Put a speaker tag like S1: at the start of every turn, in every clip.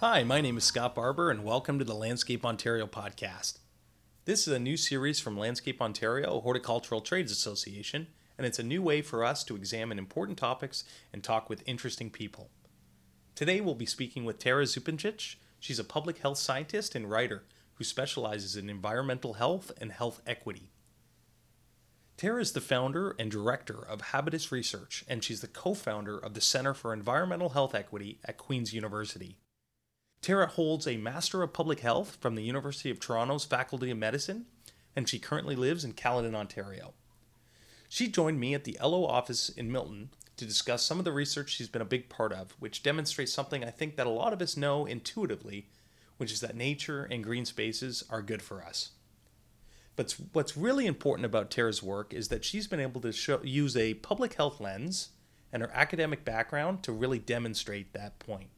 S1: Hi, my name is Scott Barber, and welcome to the Landscape Ontario podcast. This is a new series from Landscape Ontario Horticultural Trades Association, and it's a new way for us to examine important topics and talk with interesting people. Today we'll be speaking with Tara Zupancic. She's a public health scientist and writer who specializes in environmental health and health equity. Tara is the founder and director of Habitus Research, and she's the co founder of the Center for Environmental Health Equity at Queen's University. Tara holds a Master of Public Health from the University of Toronto's Faculty of Medicine, and she currently lives in Caledon, Ontario. She joined me at the LO office in Milton to discuss some of the research she's been a big part of, which demonstrates something I think that a lot of us know intuitively, which is that nature and green spaces are good for us. But what's really important about Tara's work is that she's been able to show, use a public health lens and her academic background to really demonstrate that point.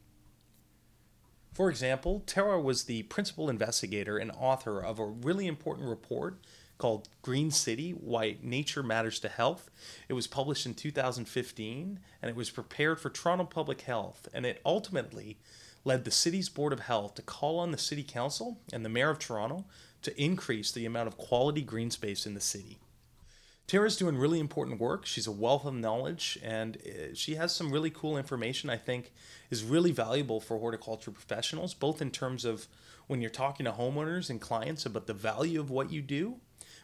S1: For example, Tara was the principal investigator and author of a really important report called Green City Why Nature Matters to Health. It was published in 2015 and it was prepared for Toronto Public Health, and it ultimately led the city's Board of Health to call on the City Council and the Mayor of Toronto to increase the amount of quality green space in the city. Tara's doing really important work. She's a wealth of knowledge and uh, she has some really cool information I think is really valuable for horticulture professionals, both in terms of when you're talking to homeowners and clients about the value of what you do,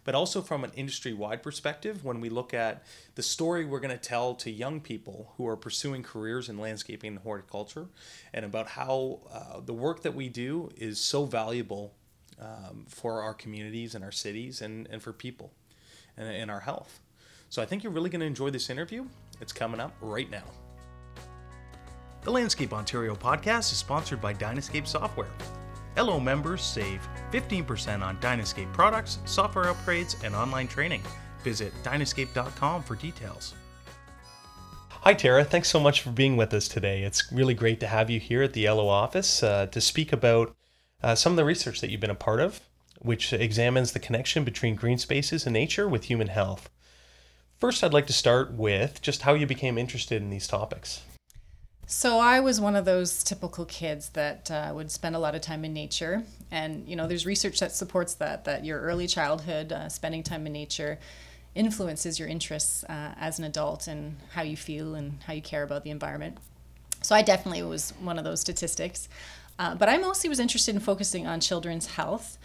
S1: but also from an industry wide perspective when we look at the story we're going to tell to young people who are pursuing careers in landscaping and horticulture and about how uh, the work that we do is so valuable um, for our communities and our cities and, and for people and, and our health. So I think you're really going to enjoy this interview. It's coming up right now. The Landscape Ontario podcast is sponsored by Dynascape Software. LO members save 15% on Dynascape products, software upgrades, and online training. Visit dynascape.com for details. Hi, Tara. Thanks so much for being with us today. It's really great to have you here at the LO office uh, to speak about uh, some of the research that you've been a part of, which examines the connection between green spaces and nature with human health. First, I'd like to start with just how you became interested in these topics.
S2: So I was one of those typical kids that uh, would spend a lot of time in nature, and you know, there's research that supports that that your early childhood, uh, spending time in nature, influences your interests uh, as an adult and how you feel and how you care about the environment. So I definitely was one of those statistics. Uh, but I mostly was interested in focusing on children's health.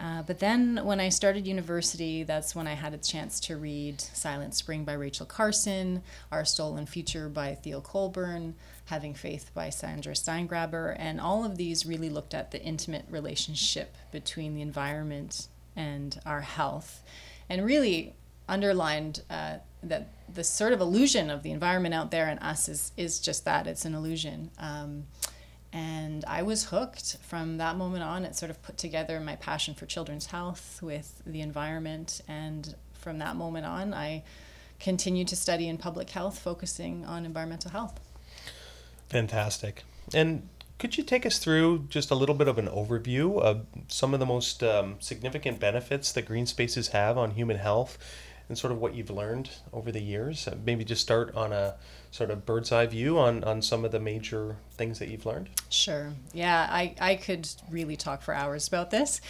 S2: Uh, but then when I started university, that's when I had a chance to read Silent Spring by Rachel Carson, Our Stolen Future by Theo Colborn, Having Faith by Sandra Steingraber, and all of these really looked at the intimate relationship between the environment and our health, and really underlined uh, that the sort of illusion of the environment out there and us is, is just that it's an illusion. Um, and I was hooked from that moment on. It sort of put together my passion for children's health with the environment. And from that moment on, I continued to study in public health, focusing on environmental health.
S1: Fantastic. And could you take us through just a little bit of an overview of some of the most um, significant benefits that green spaces have on human health and sort of what you've learned over the years? Maybe just start on a sort of bird's eye view on, on some of the major things that you've learned.
S2: Sure. Yeah, I, I could really talk for hours about this.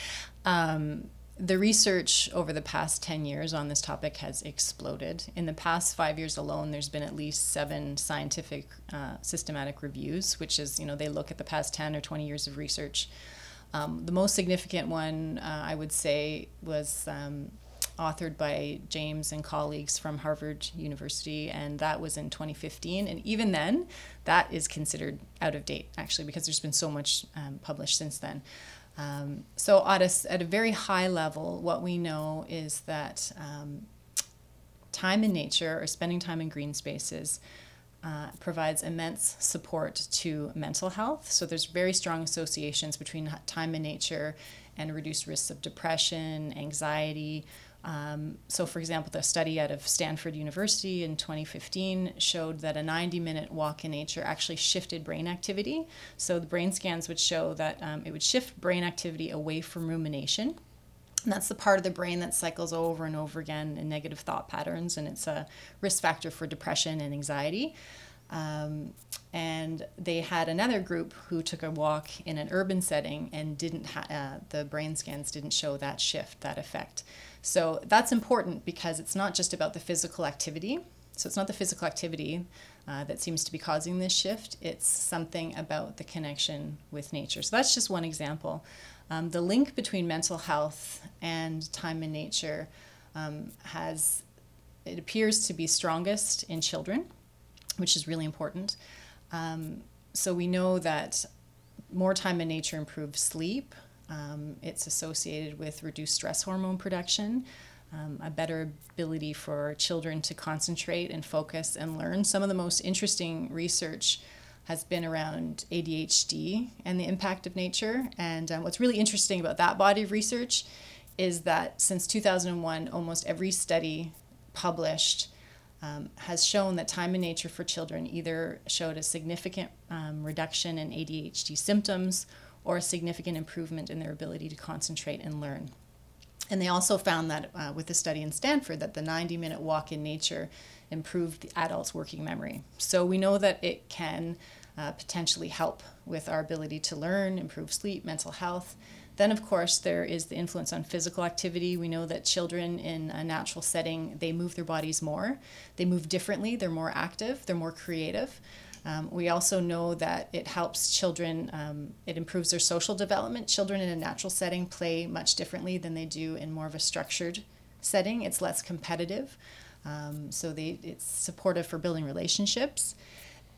S2: Um, the research over the past 10 years on this topic has exploded. In the past five years alone, there's been at least seven scientific uh, systematic reviews, which is, you know, they look at the past 10 or 20 years of research. Um, the most significant one, uh, I would say, was um, authored by James and colleagues from Harvard University, and that was in 2015. And even then, that is considered out of date, actually, because there's been so much um, published since then. Um, so, at a, at a very high level, what we know is that um, time in nature or spending time in green spaces uh, provides immense support to mental health. So, there's very strong associations between time in nature and reduced risks of depression, anxiety, um, so, for example, the study out of Stanford University in 2015 showed that a 90 minute walk in nature actually shifted brain activity. So, the brain scans would show that um, it would shift brain activity away from rumination. And that's the part of the brain that cycles over and over again in negative thought patterns, and it's a risk factor for depression and anxiety. Um, and they had another group who took a walk in an urban setting and didn't ha- uh, the brain scans didn't show that shift that effect. So that's important because it's not just about the physical activity. So it's not the physical activity uh, that seems to be causing this shift. It's something about the connection with nature. So that's just one example. Um, the link between mental health and time in nature um, has it appears to be strongest in children which is really important um, so we know that more time in nature improves sleep. Um, it's associated with reduced stress hormone production, um, a better ability for children to concentrate and focus and learn. Some of the most interesting research has been around ADHD and the impact of nature. And um, what's really interesting about that body of research is that since 2001, almost every study published um, has shown that time in nature for children either showed a significant um, reduction in ADHD symptoms or a significant improvement in their ability to concentrate and learn. And they also found that uh, with a study in Stanford that the 90 minute walk in nature improved the adult's working memory. So we know that it can uh, potentially help with our ability to learn, improve sleep, mental health, then, of course, there is the influence on physical activity. We know that children in a natural setting, they move their bodies more. They move differently, they're more active, they're more creative. Um, we also know that it helps children, um, it improves their social development. Children in a natural setting play much differently than they do in more of a structured setting. It's less competitive. Um, so they, it's supportive for building relationships.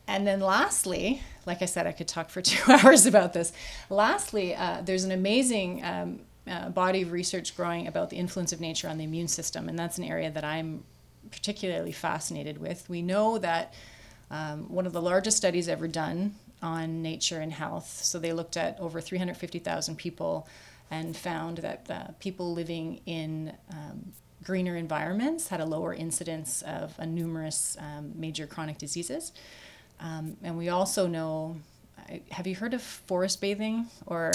S2: And then lastly, like I said, I could talk for two hours about this. Lastly, uh, there's an amazing um, uh, body of research growing about the influence of nature on the immune system, and that's an area that I'm particularly fascinated with. We know that um, one of the largest studies ever done on nature and health, so they looked at over 350,000 people and found that uh, people living in um, greener environments had a lower incidence of numerous um, major chronic diseases. Um, and we also know, have you heard of forest bathing or?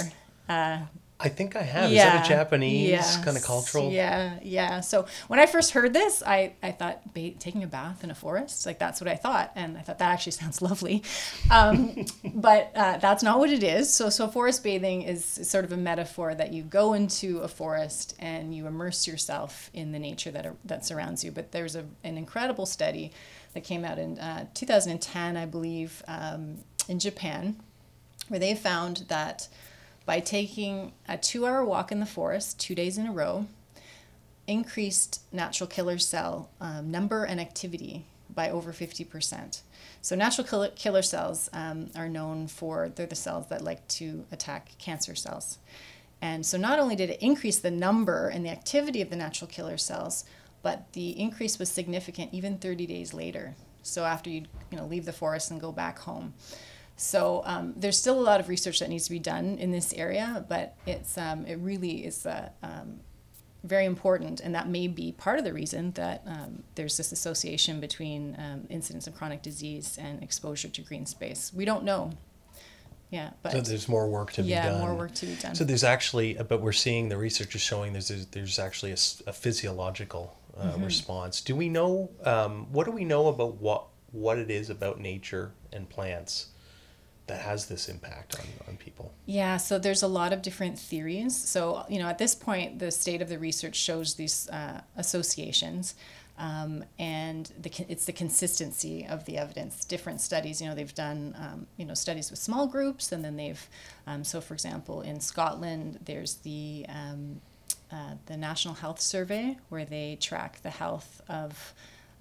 S2: Uh,
S1: I think I have. Yeah, Is that a Japanese
S2: yes,
S1: kind of cultural?
S2: Yeah, yeah. So when I first heard this, I, I thought ba- taking a bath in a forest, like that's what I thought. And I thought that actually sounds lovely. Um, but uh, that's not what it is. So, so forest bathing is sort of a metaphor that you go into a forest and you immerse yourself in the nature that, are, that surrounds you. But there's a, an incredible study that came out in uh, 2010, I believe, um, in Japan, where they found that by taking a two hour walk in the forest two days in a row, increased natural killer cell um, number and activity by over 50%. So, natural killer cells um, are known for, they're the cells that like to attack cancer cells. And so, not only did it increase the number and the activity of the natural killer cells, but the increase was significant even 30 days later. So after you you know leave the forest and go back home. So um, there's still a lot of research that needs to be done in this area, but it's um, it really is uh, um, very important, and that may be part of the reason that um, there's this association between um, incidence of chronic disease and exposure to green space. We don't know. Yeah, but
S1: so there's more work to be done.
S2: Yeah, more work to be done.
S1: So there's actually, but we're seeing the research is showing there's there's, there's actually a, a physiological uh, mm-hmm. response. Do we know um, what do we know about what what it is about nature and plants that has this impact on, on people?
S2: Yeah, so there's a lot of different theories. So you know, at this point, the state of the research shows these uh, associations. Um, and the, it's the consistency of the evidence. Different studies, you know, they've done, um, you know, studies with small groups, and then they've, um, so for example, in Scotland, there's the um, uh, the National Health Survey, where they track the health of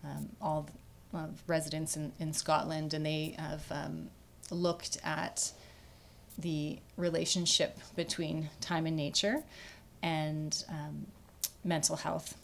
S2: um, all of residents in, in Scotland, and they have um, looked at the relationship between time and nature and um, mental health.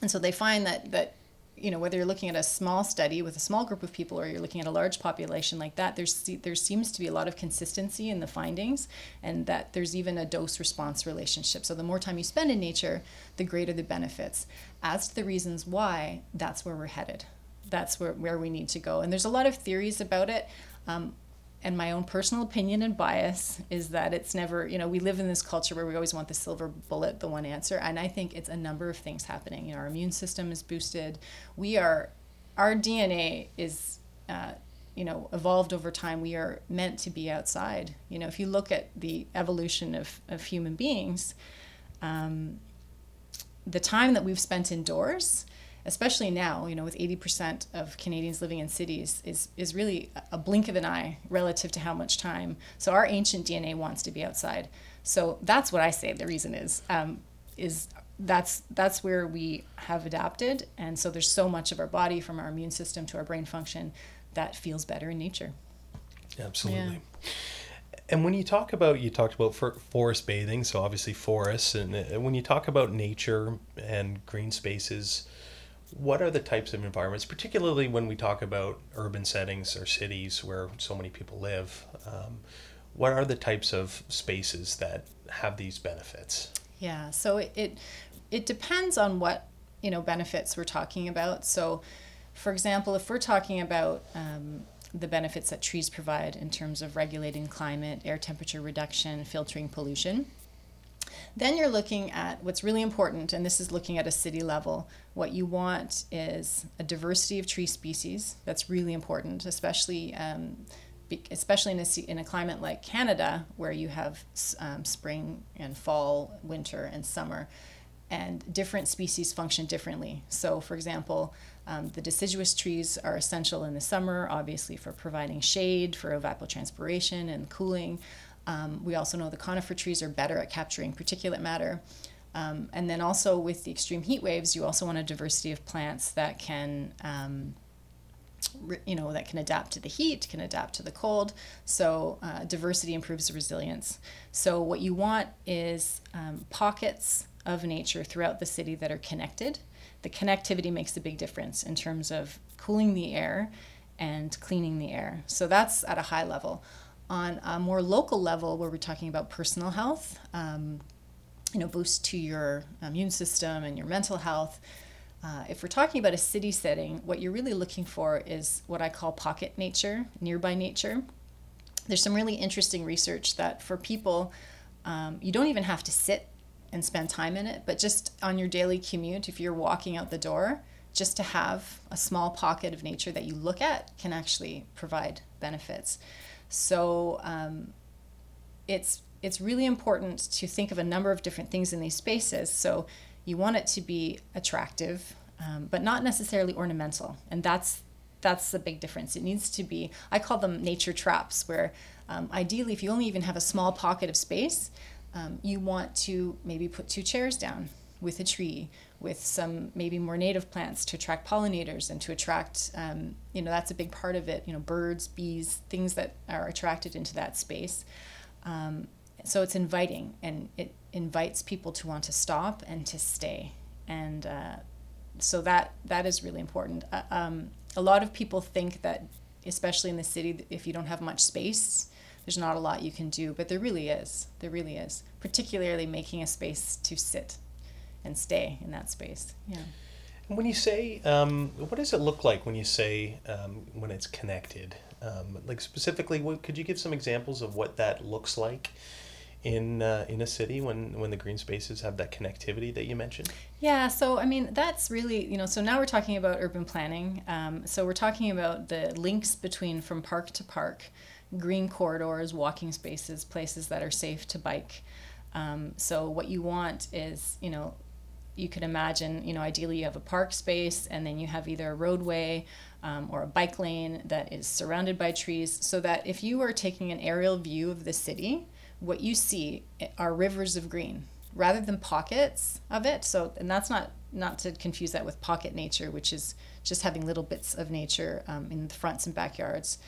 S2: And so they find that, that you know whether you're looking at a small study with a small group of people or you're looking at a large population like that there's there seems to be a lot of consistency in the findings and that there's even a dose response relationship. So the more time you spend in nature the greater the benefits. As to the reasons why that's where we're headed. That's where, where we need to go. And there's a lot of theories about it. Um, and my own personal opinion and bias is that it's never you know we live in this culture where we always want the silver bullet the one answer and i think it's a number of things happening. You know, our immune system is boosted. We are our dna is uh, you know evolved over time. We are meant to be outside. You know if you look at the evolution of, of human beings um, the time that we've spent indoors especially now you know with 80% of canadians living in cities is is really a blink of an eye relative to how much time so our ancient dna wants to be outside so that's what i say the reason is um, is that's that's where we have adapted and so there's so much of our body from our immune system to our brain function that feels better in nature.
S1: Absolutely. Yeah. And when you talk about, you talked about for forest bathing, so obviously forests, and uh, when you talk about nature and green spaces, what are the types of environments, particularly when we talk about urban settings or cities where so many people live? Um, what are the types of spaces that have these benefits?
S2: Yeah, so it, it depends on what you know benefits we're talking about. So for example, if we're talking about um, the benefits that trees provide in terms of regulating climate, air temperature reduction, filtering pollution, then you're looking at what's really important, and this is looking at a city level. What you want is a diversity of tree species. That's really important, especially um, especially in a, in a climate like Canada, where you have um, spring and fall, winter and summer, and different species function differently. So, for example, um, the deciduous trees are essential in the summer, obviously, for providing shade, for evapotranspiration and cooling. Um, we also know the conifer trees are better at capturing particulate matter. Um, and then also with the extreme heat waves, you also want a diversity of plants that can, um, re- you know, that can adapt to the heat, can adapt to the cold. So uh, diversity improves resilience. So what you want is um, pockets of nature throughout the city that are connected the connectivity makes a big difference in terms of cooling the air and cleaning the air. So that's at a high level. On a more local level, where we're talking about personal health, um, you know, boost to your immune system and your mental health. Uh, if we're talking about a city setting, what you're really looking for is what I call pocket nature, nearby nature. There's some really interesting research that for people, um, you don't even have to sit and spend time in it, but just on your daily commute, if you're walking out the door, just to have a small pocket of nature that you look at can actually provide benefits. So um, it's it's really important to think of a number of different things in these spaces. So you want it to be attractive, um, but not necessarily ornamental, and that's that's the big difference. It needs to be I call them nature traps, where um, ideally, if you only even have a small pocket of space, um, you want to maybe put two chairs down with a tree with some maybe more native plants to attract pollinators and to attract um, you know that's a big part of it you know birds bees things that are attracted into that space um, so it's inviting and it invites people to want to stop and to stay and uh, so that that is really important uh, um, a lot of people think that especially in the city if you don't have much space there's not a lot you can do, but there really is. There really is. Particularly making a space to sit and stay in that space. Yeah.
S1: when you say, um, what does it look like when you say um, when it's connected? Um, like specifically, what, could you give some examples of what that looks like? in uh, in a city when when the green spaces have that connectivity that you mentioned?
S2: Yeah, so I mean that's really you know so now we're talking about urban planning. Um, so we're talking about the links between from park to park green corridors, walking spaces, places that are safe to bike. Um, so what you want is, you know, you could imagine, you know, ideally you have a park space and then you have either a roadway um, or a bike lane that is surrounded by trees so that if you are taking an aerial view of the city, what you see are rivers of green rather than pockets of it. So, and that's not not to confuse that with pocket nature, which is just having little bits of nature um, in the fronts and backyards.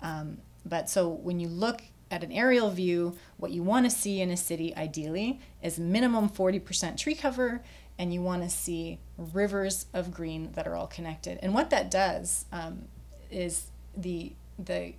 S2: Um, but so when you look at an aerial view, what you want to see in a city ideally is minimum 40% tree cover, and you want to see rivers of green that are all connected. And what that does um, is the the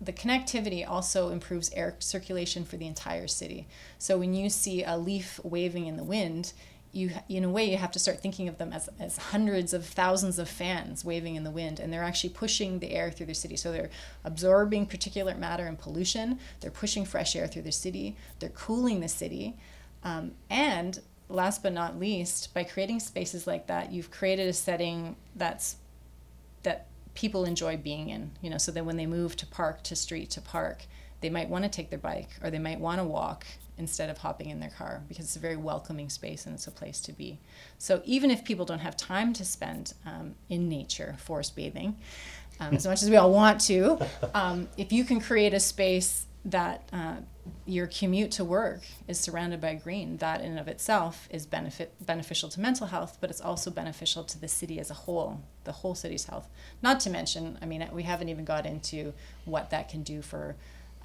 S2: the connectivity also improves air circulation for the entire city. So when you see a leaf waving in the wind, you in a way you have to start thinking of them as, as hundreds of thousands of fans waving in the wind and they're actually pushing the air through the city so they're absorbing particulate matter and pollution they're pushing fresh air through the city they're cooling the city um, and last but not least by creating spaces like that you've created a setting that's that people enjoy being in. You know, so that when they move to park to street to park, they might want to take their bike or they might want to walk instead of hopping in their car because it's a very welcoming space and it's a place to be. So even if people don't have time to spend um, in nature, forest bathing, um, as much as we all want to, um, if you can create a space that uh, your commute to work is surrounded by green, that in and of itself is benefit beneficial to mental health, but it's also beneficial to the city as a whole, the whole city's health. Not to mention, I mean, we haven't even got into what that can do for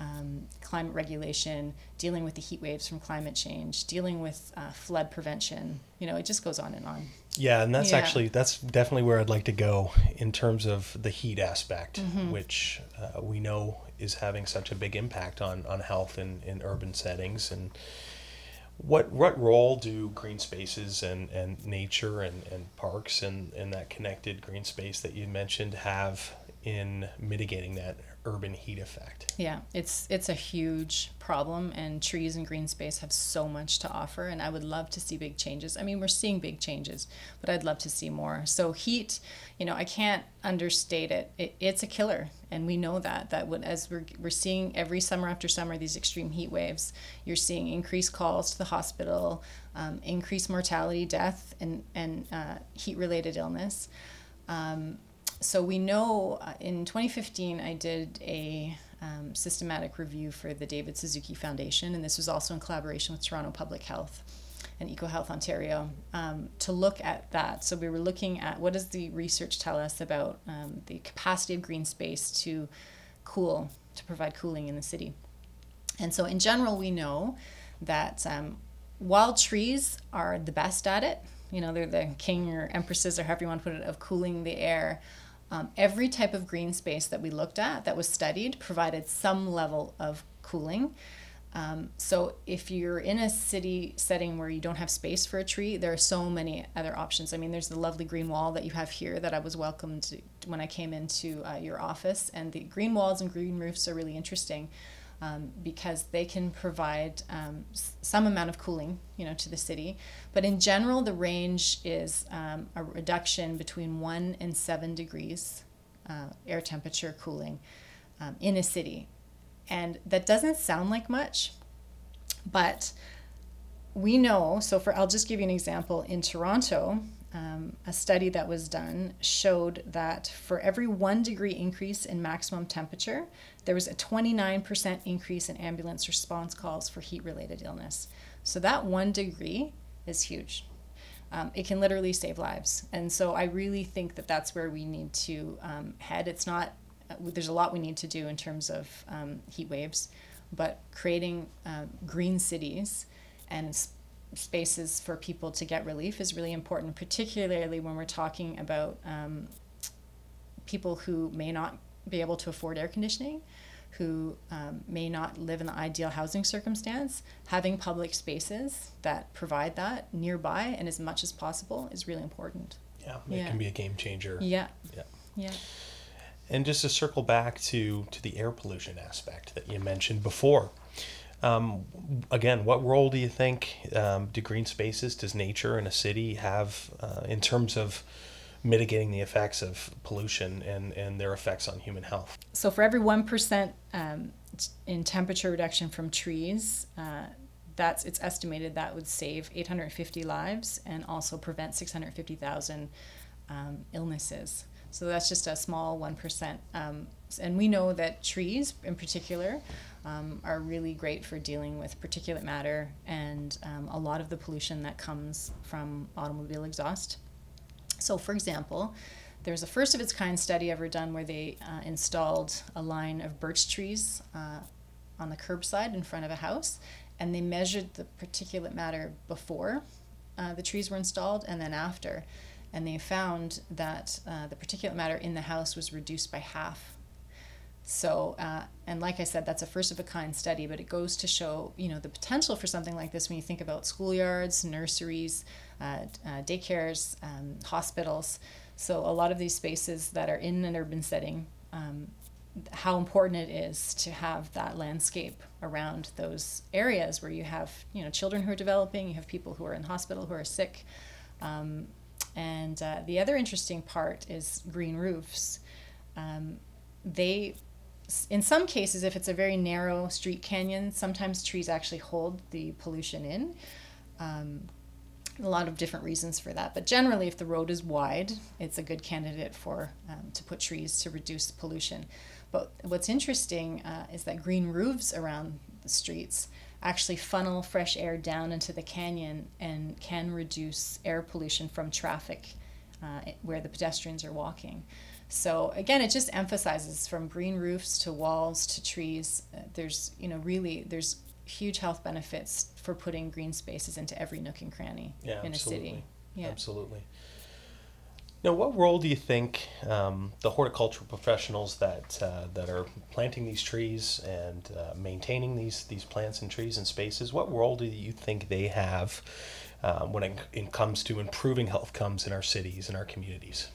S2: um, climate regulation, dealing with the heat waves from climate change, dealing with uh, flood prevention. You know, it just goes on and on.
S3: Yeah, and that's yeah. actually that's definitely where I'd like to go in terms of the heat aspect, mm-hmm. which uh, we know is having such a big impact on on health in, in urban settings and. What, what role do green spaces and, and nature and, and parks and, and that connected green space that you mentioned have in mitigating that urban heat effect.
S2: Yeah, it's it's a huge problem and trees and green space have so much to offer and I would love to see big changes. I mean, we're seeing big changes, but I'd love to see more. So heat, you know, I can't understate it. it it's a killer and we know that that when as we're we're seeing every summer after summer these extreme heat waves, you're seeing increased calls to the hospital, um, increased mortality, death and and uh, heat related illness. Um, so we know uh, in 2015 I did a um, systematic review for the David Suzuki Foundation, and this was also in collaboration with Toronto Public Health and EcoHealth Ontario um, to look at that. So we were looking at what does the research tell us about um, the capacity of green space to cool, to provide cooling in the city. And so in general, we know that um, while trees are the best at it, you know, they're the king or empresses or however you want to put it, of cooling the air um, every type of green space that we looked at that was studied provided some level of cooling. Um, so if you're in a city setting where you don't have space for a tree, there are so many other options. I mean, there's the lovely green wall that you have here that I was welcomed when I came into uh, your office, and the green walls and green roofs are really interesting um, because they can provide um, some amount of cooling, you know, to the city. But in general, the range is um, a reduction between one and seven degrees uh, air temperature cooling um, in a city, and that doesn't sound like much, but we know. So, for I'll just give you an example. In Toronto, um, a study that was done showed that for every one degree increase in maximum temperature, there was a 29% increase in ambulance response calls for heat related illness. So that one degree is huge. Um, it can literally save lives. And so I really think that that's where we need to um, head. It's not, uh, there's a lot we need to do in terms of um, heat waves, but creating uh, green cities and spaces for people to get relief is really important, particularly when we're talking about um, people who may not be able to afford air conditioning, who um, may not live in the ideal housing circumstance. Having public spaces that provide that nearby and as much as possible is really important.
S3: Yeah, it yeah. can be a game changer.
S2: Yeah. Yeah. Yeah.
S3: And just to circle back to to the air pollution aspect that you mentioned before, um, again, what role do you think um, do green spaces, does nature in a city have uh, in terms of mitigating the effects of pollution and, and their effects on human health?
S2: So, for every 1% um, in temperature reduction from trees, uh, that's it's estimated that would save 850 lives and also prevent 650,000 um, illnesses. So that's just a small 1%. Um, and we know that trees, in particular, um, are really great for dealing with particulate matter and um, a lot of the pollution that comes from automobile exhaust. So, for example, there's a first of its kind study ever done where they uh, installed a line of birch trees uh, on the curbside in front of a house and they measured the particulate matter before uh, the trees were installed and then after. And they found that uh, the particulate matter in the house was reduced by half so, uh, and like I said, that's a first of a kind study, but it goes to show, you know, the potential for something like this when you think about schoolyards, nurseries, uh, uh, daycares, um, hospitals. So, a lot of these spaces that are in an urban setting, um, how important it is to have that landscape around those areas where you have, you know, children who are developing, you have people who are in hospital who are sick. Um, and uh, the other interesting part is green roofs. um, they in some cases, if it's a very narrow street canyon, sometimes trees actually hold the pollution in. Um, a lot of different reasons for that, but generally, if the road is wide, it's a good candidate for um, to put trees to reduce pollution. But what's interesting uh, is that green roofs around the streets actually funnel fresh air down into the canyon and can reduce air pollution from traffic uh, where the pedestrians are walking. So again, it just emphasizes from green roofs to walls to trees. Uh, there's you know really there's huge health benefits for putting green spaces into every nook and cranny
S1: yeah,
S2: in
S1: absolutely.
S2: a city. Yeah,
S1: absolutely. Now, what role do you think um, the horticultural professionals that uh, that are planting these trees and uh, maintaining these these plants and trees and spaces? What role do you think they have uh, when it, it comes to improving health comes in our cities and our communities?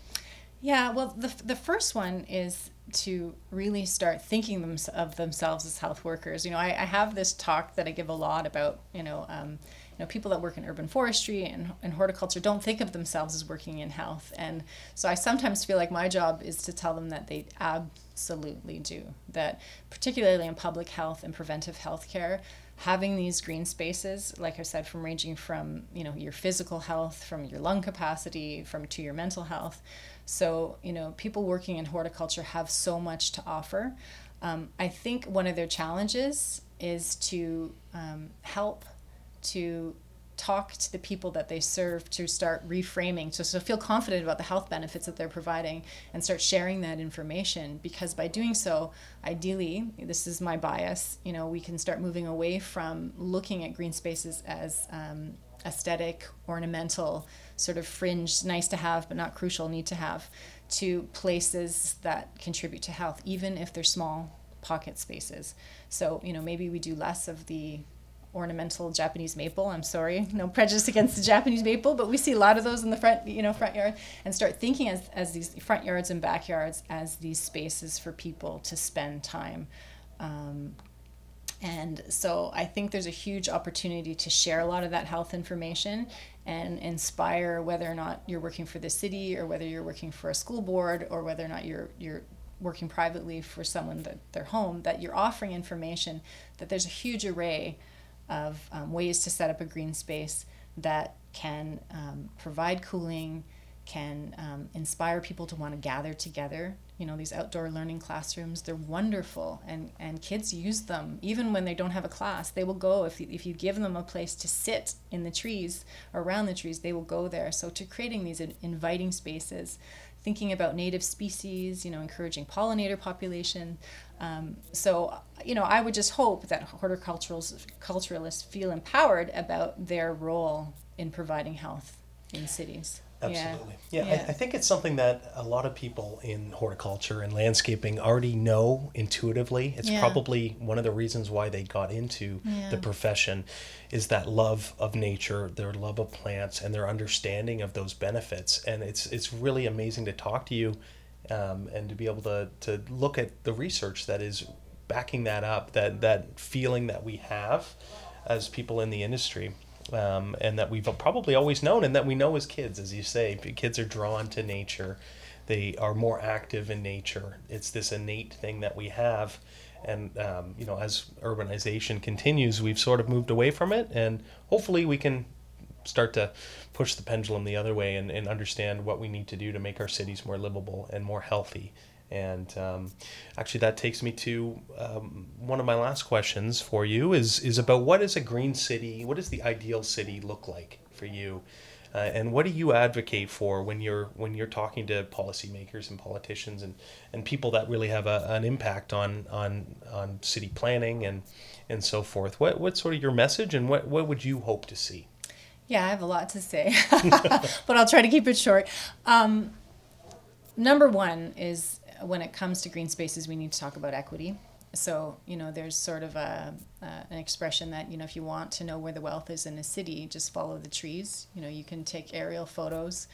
S2: Yeah, well, the, the first one is to really start thinking them, of themselves as health workers. You know, I, I have this talk that I give a lot about, you know, um, you know, people that work in urban forestry and, and horticulture don't think of themselves as working in health. And so I sometimes feel like my job is to tell them that they absolutely do. That particularly in public health and preventive health care, having these green spaces like i said from ranging from you know your physical health from your lung capacity from to your mental health so you know people working in horticulture have so much to offer. Um, i think one of their challenges is to um, help to talk to the people that they serve to start reframing to so feel confident about the health benefits that they're providing and start sharing that information. Because by doing so ideally this is my bias you know we can start moving away from looking at green spaces as um, aesthetic ornamental sort of fringe nice to have but not crucial need to have to places that contribute to health even if they're small pocket spaces so you know maybe we do less of the ornamental Japanese maple. I'm sorry, no prejudice against the Japanese maple, but we see a lot of those in the front, you know, front yard, and start thinking as, as these front yards and backyards as these spaces for people to spend time. Um, and so I think there's a huge opportunity to share a lot of that health information and inspire whether or not you're working for the city or whether you're working for a school board or whether or not you're you're working privately for someone that their home that you're offering information that there's a huge array of um, ways to set up a green space that can um, provide cooling, can um, inspire people to want to gather together. You know, these outdoor learning classrooms, they're wonderful, and, and kids use them even when they don't have a class. They will go, if you, if you give them a place to sit in the trees around the trees, they will go there. So, to creating these inviting spaces, thinking about native species, you know, encouraging pollinator population, um, so, you know, I would just hope that horticulturalists culturalists feel empowered about their role in providing health in cities.
S1: Absolutely. Yeah, yeah, yeah. I, I, think it's something that a lot of people in horticulture and landscaping already know intuitively. It's yeah. probably one of the reasons why they got into the profession is that love of nature, their love of plants, and their understanding of those benefits. And it's it's really amazing to talk to you um, and to be able to, to look at the research that is backing that up, that, that feeling that we have as people in the industry. Um, and that we've probably always known, and that we know as kids, as you say, kids are drawn to nature. They are more active in nature. It's this innate thing that we have, and um, you know, as urbanization continues, we've sort of moved away from it, and hopefully, we can start to push the pendulum the other way and, and understand what we need to do to make our cities more livable and more healthy. And um, actually, that takes me to um, one of my last questions for you is is about what is a green city? What does the ideal city look like for you? Uh, and what do you advocate for when you're when you're talking to policymakers and politicians and, and people that really have a, an impact on on on city planning and and so forth? What what's sort of your message and what, what would you hope to see?
S2: Yeah, I have a lot to say, but I'll try to keep it short. Um, number one is when it comes to green spaces, we need to talk about equity. So, you know, there's sort of a, uh, an expression that, you know, if you want to know where the wealth is in a city, just follow the trees. You know, you can take aerial photos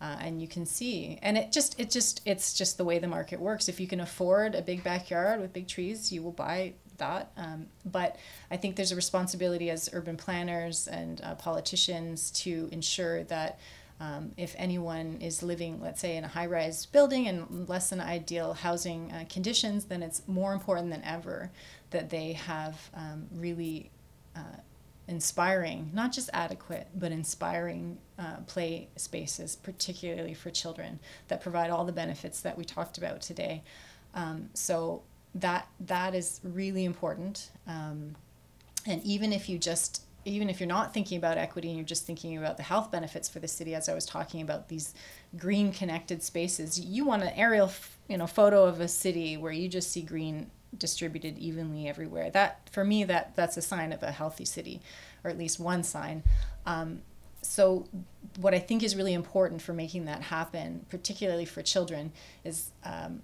S2: uh, and you can see and it just it just it's just the way the market works if you can afford a big backyard with big trees you will buy that. Um, but I think there's a responsibility as urban planners and uh, politicians to ensure that Um, if anyone is living, let's say, in a high rise building in less than ideal housing uh, conditions, then it's more important than ever that they have um, really uh, inspiring, not just adequate, but inspiring uh, play spaces, particularly for children, that provide all the benefits that we talked about today. Um, so that that is really important. Um, and even if you just even if you're not thinking about equity and you're just thinking about the health benefits for the city, as I was talking about these green connected spaces, you want an aerial, you know, photo of a city where you just see green distributed evenly everywhere. That for me, that that's a sign of a healthy city, or at least one sign. Um, so, what I think is really important for making that happen, particularly for children, is um,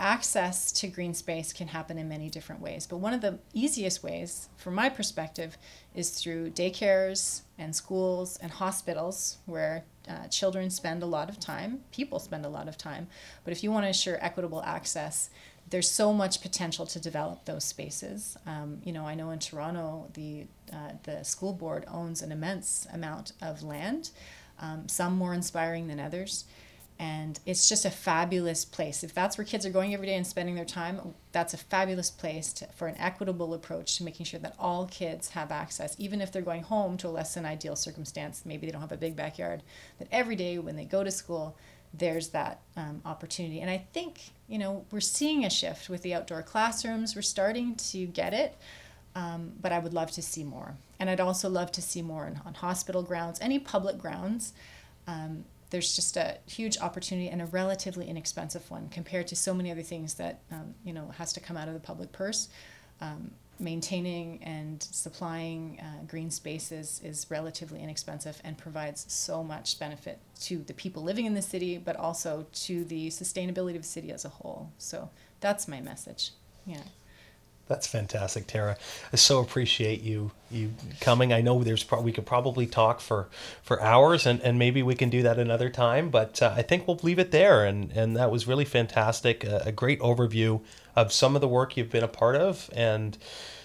S2: access to green space can happen in many different ways. But one of the easiest ways, from my perspective, is through daycares and schools and hospitals where uh, children spend a lot of time, people spend a lot of time. But if you want to ensure equitable access, there's so much potential to develop those spaces. Um, you know, I know in Toronto, the uh, the school board owns an immense amount of land, um, some more inspiring than others and it's just a fabulous place. If that's where kids are going every day and spending their time, that's a fabulous place to, for an equitable approach to making sure that all kids have access, even if they're going home to a less than ideal circumstance. Maybe they don't have a big backyard. That every day when they go to school, there's that um, opportunity. And I think you know we're seeing a shift with the outdoor classrooms. We're starting to get it. Um, but I would love to see more. And I'd also love to see more on, on hospital grounds, any public grounds. Um, there's just a huge opportunity and a relatively inexpensive one compared to so many other things that um, you know has to come out of the public purse. Um, maintaining and supplying uh, green spaces is relatively inexpensive and provides so much benefit to the people living in the city, but also to the sustainability of the city as a whole. So that's my message. Yeah.
S1: That's fantastic, Tara. I so appreciate you you coming. I know there's pro- we could probably talk for for hours, and, and maybe we can do that another time. But uh, I think we'll leave it there. And and that was really fantastic. A, a great overview of some of the work you've been a part of, and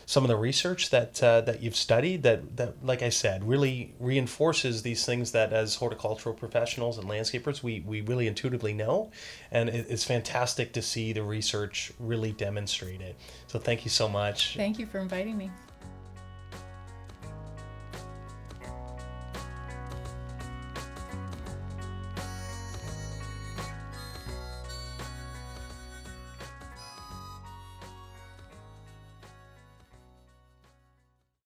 S1: some of the research that uh, that you've studied that that like I said really reinforces these things that as horticultural professionals and landscapers we we really intuitively know. And it, it's fantastic to see the research really demonstrate it. So thank you so much.
S2: Thank you for inviting me